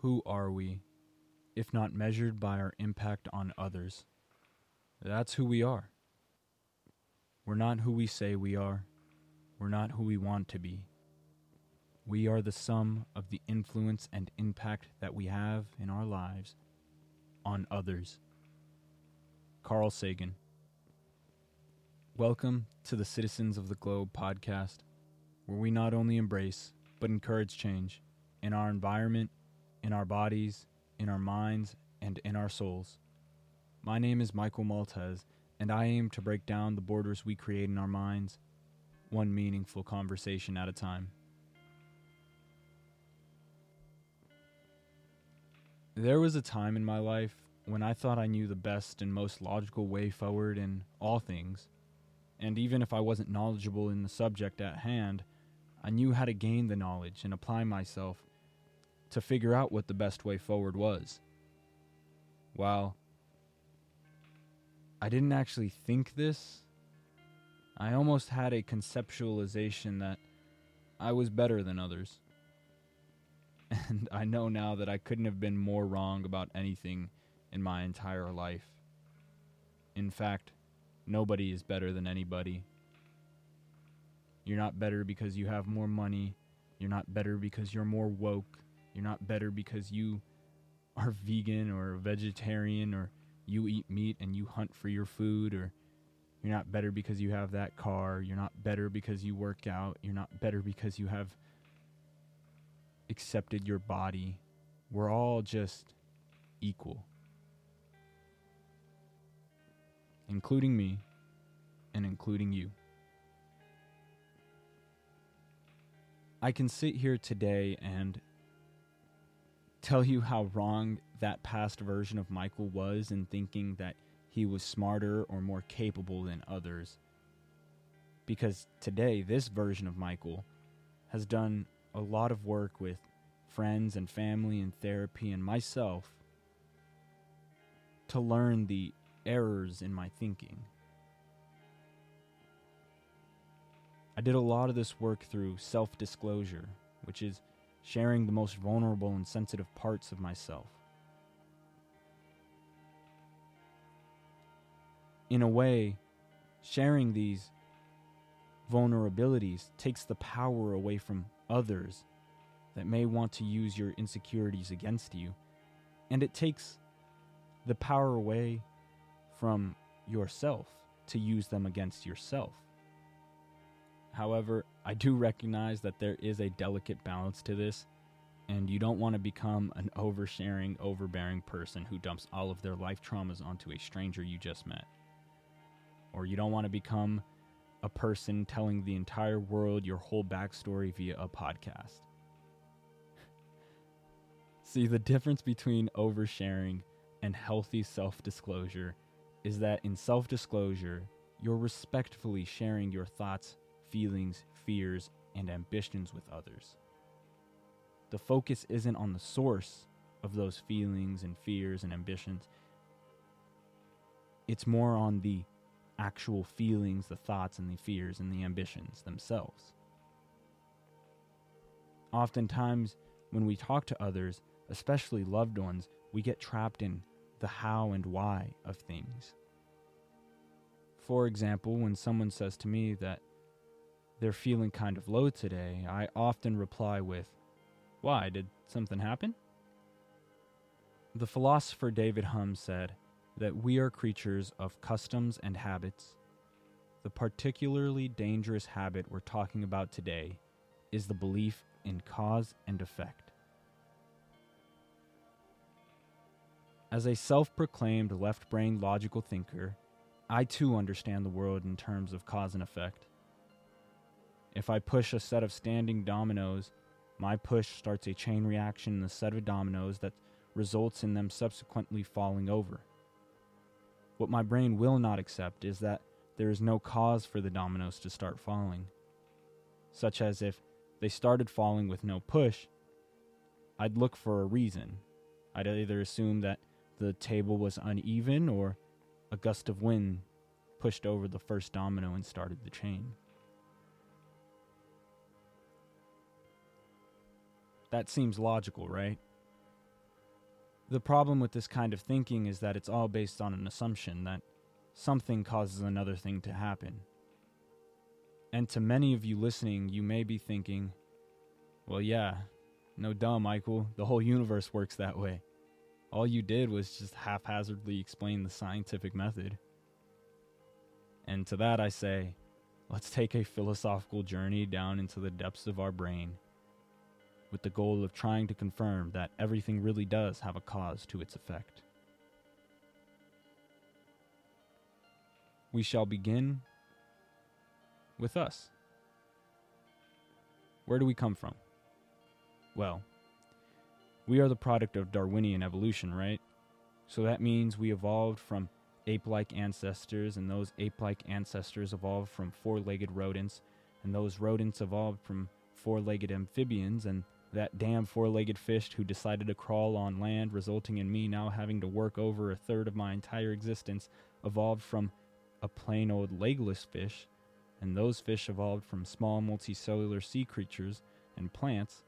Who are we, if not measured by our impact on others? That's who we are. We're not who we say we are. We're not who we want to be. We are the sum of the influence and impact that we have in our lives on others. Carl Sagan. Welcome to the Citizens of the Globe podcast, where we not only embrace but encourage change in our environment, in our bodies, in our minds, and in our souls. My name is Michael Maltese, and I aim to break down the borders we create in our minds, one meaningful conversation at a time. There was a time in my life when I thought I knew the best and most logical way forward in all things, and even if I wasn't knowledgeable in the subject at hand, I knew how to gain the knowledge and apply myself to figure out what the best way forward was. While I didn't actually think this, I almost had a conceptualization that I was better than others. And I know now that I couldn't have been more wrong about anything in my entire life. In fact, nobody is better than anybody. You're not better because you have more money. You're not better because you're more woke. You're not better because you are vegan or vegetarian or you eat meat and you hunt for your food or you're not better because you have that car. You're not better because you work out. You're not better because you have accepted your body. We're all just equal. Including me and including you. I can sit here today and tell you how wrong that past version of Michael was in thinking that he was smarter or more capable than others. Because today, this version of Michael has done a lot of work with friends and family and therapy and myself to learn the errors in my thinking. I did a lot of this work through self disclosure, which is sharing the most vulnerable and sensitive parts of myself. In a way, sharing these vulnerabilities takes the power away from others that may want to use your insecurities against you, and it takes the power away from yourself to use them against yourself. However, I do recognize that there is a delicate balance to this, and you don't want to become an oversharing, overbearing person who dumps all of their life traumas onto a stranger you just met. Or you don't want to become a person telling the entire world your whole backstory via a podcast. See, the difference between oversharing and healthy self disclosure is that in self disclosure, you're respectfully sharing your thoughts feelings, fears, and ambitions with others. The focus isn't on the source of those feelings and fears and ambitions, it's more on the actual feelings, the thoughts, and the fears and the ambitions themselves. Oftentimes, when we talk to others, especially loved ones, we get trapped in the how and why of things. For example, when someone says to me that they're feeling kind of low today, I often reply with, Why? Did something happen? The philosopher David Hume said that we are creatures of customs and habits. The particularly dangerous habit we're talking about today is the belief in cause and effect. As a self proclaimed left brain logical thinker, I too understand the world in terms of cause and effect. If I push a set of standing dominoes, my push starts a chain reaction in the set of dominoes that results in them subsequently falling over. What my brain will not accept is that there is no cause for the dominoes to start falling, such as if they started falling with no push, I'd look for a reason. I'd either assume that the table was uneven or a gust of wind pushed over the first domino and started the chain. That seems logical, right? The problem with this kind of thinking is that it's all based on an assumption that something causes another thing to happen. And to many of you listening, you may be thinking, well, yeah, no duh, Michael, the whole universe works that way. All you did was just haphazardly explain the scientific method. And to that I say, let's take a philosophical journey down into the depths of our brain with the goal of trying to confirm that everything really does have a cause to its effect. We shall begin with us. Where do we come from? Well, we are the product of Darwinian evolution, right? So that means we evolved from ape like ancestors, and those ape like ancestors evolved from four legged rodents, and those rodents evolved from four legged amphibians, and that damn four legged fish who decided to crawl on land, resulting in me now having to work over a third of my entire existence, evolved from a plain old legless fish, and those fish evolved from small multicellular sea creatures and plants,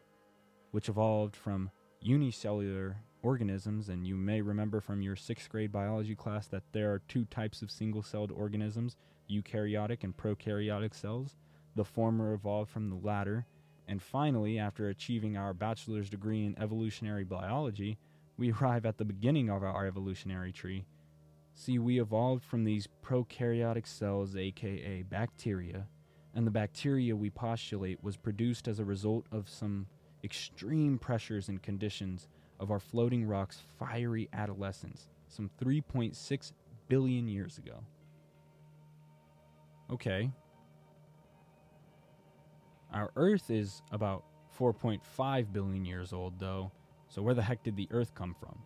which evolved from unicellular organisms, and you may remember from your sixth grade biology class that there are two types of single celled organisms eukaryotic and prokaryotic cells. The former evolved from the latter. And finally, after achieving our bachelor's degree in evolutionary biology, we arrive at the beginning of our evolutionary tree. See, we evolved from these prokaryotic cells, aka bacteria, and the bacteria we postulate was produced as a result of some extreme pressures and conditions of our floating rock's fiery adolescence some 3.6 billion years ago. Okay. Our Earth is about 4.5 billion years old, though, so where the heck did the Earth come from?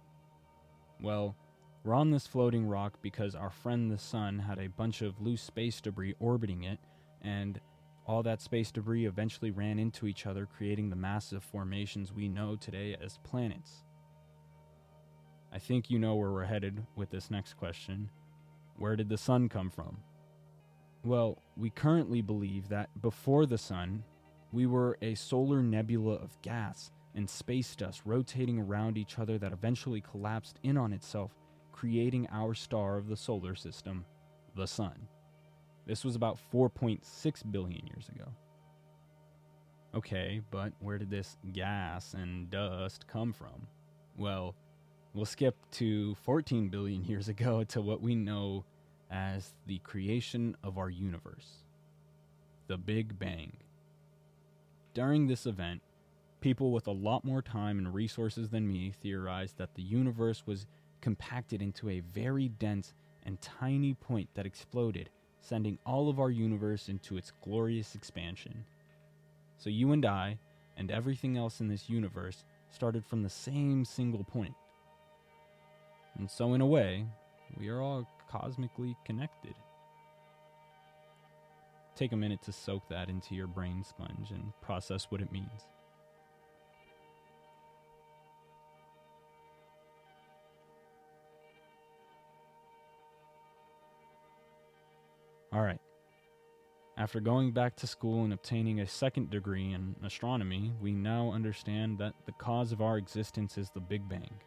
Well, we're on this floating rock because our friend the Sun had a bunch of loose space debris orbiting it, and all that space debris eventually ran into each other, creating the massive formations we know today as planets. I think you know where we're headed with this next question. Where did the sun come from? Well, we currently believe that before the sun, we were a solar nebula of gas and space dust rotating around each other that eventually collapsed in on itself, creating our star of the solar system, the sun. This was about 4.6 billion years ago. Okay, but where did this gas and dust come from? Well, we'll skip to 14 billion years ago to what we know as the creation of our universe the Big Bang. During this event, people with a lot more time and resources than me theorized that the universe was compacted into a very dense and tiny point that exploded sending all of our universe into its glorious expansion. So you and I, and everything else in this universe, started from the same single point. And so, in a way, we are all cosmically connected. Take a minute to soak that into your brain sponge and process what it means. All right. After going back to school and obtaining a second degree in astronomy, we now understand that the cause of our existence is the Big Bang.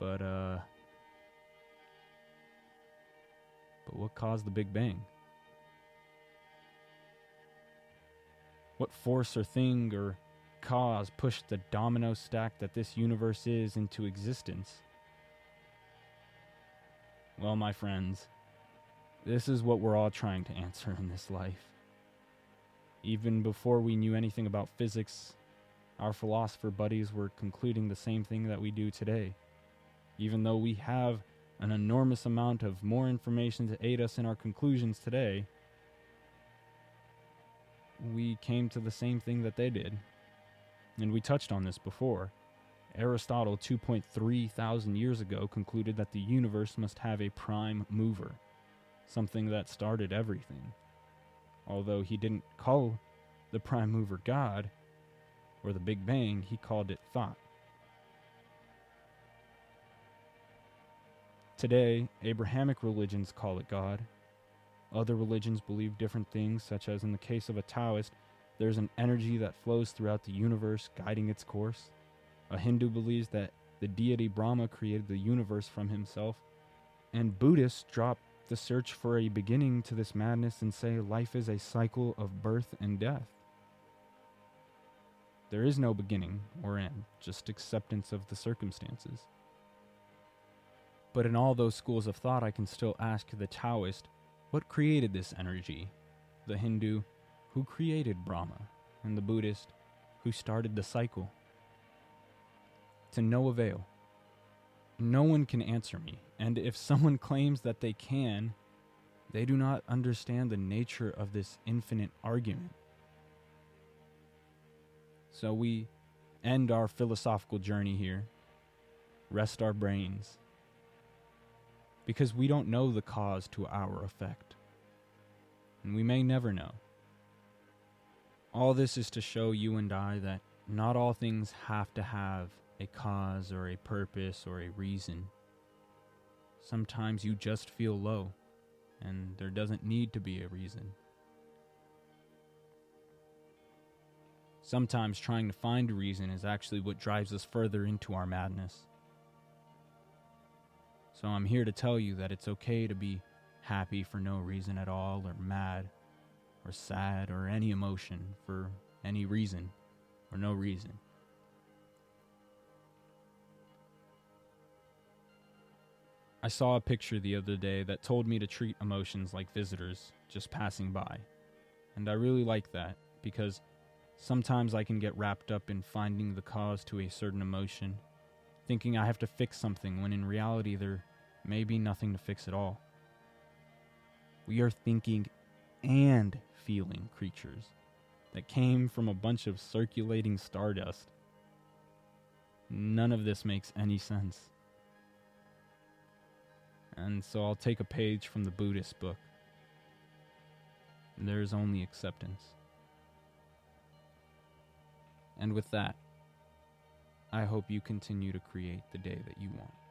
But, uh. What caused the Big Bang? What force or thing or cause pushed the domino stack that this universe is into existence? Well, my friends, this is what we're all trying to answer in this life. Even before we knew anything about physics, our philosopher buddies were concluding the same thing that we do today. Even though we have an enormous amount of more information to aid us in our conclusions today, we came to the same thing that they did. And we touched on this before. Aristotle, 2.3 thousand years ago, concluded that the universe must have a prime mover something that started everything. Although he didn't call the prime mover God or the Big Bang, he called it thought. Today, Abrahamic religions call it God. Other religions believe different things, such as in the case of a Taoist, there's an energy that flows throughout the universe guiding its course. A Hindu believes that the deity Brahma created the universe from himself, and Buddhists drop the search for a beginning to this madness and say life is a cycle of birth and death. There is no beginning or end, just acceptance of the circumstances. But in all those schools of thought, I can still ask the Taoist what created this energy? The Hindu, who created Brahma? And the Buddhist, who started the cycle? To no avail. No one can answer me, and if someone claims that they can, they do not understand the nature of this infinite argument. So we end our philosophical journey here, rest our brains, because we don't know the cause to our effect, and we may never know. All this is to show you and I that not all things have to have a cause or a purpose or a reason. Sometimes you just feel low, and there doesn't need to be a reason. Sometimes trying to find a reason is actually what drives us further into our madness. So I'm here to tell you that it's okay to be happy for no reason at all, or mad, or sad, or any emotion for any reason, or no reason. I saw a picture the other day that told me to treat emotions like visitors just passing by. And I really like that because sometimes I can get wrapped up in finding the cause to a certain emotion, thinking I have to fix something when in reality there may be nothing to fix at all. We are thinking and feeling creatures that came from a bunch of circulating stardust. None of this makes any sense. And so I'll take a page from the Buddhist book. There is only acceptance. And with that, I hope you continue to create the day that you want.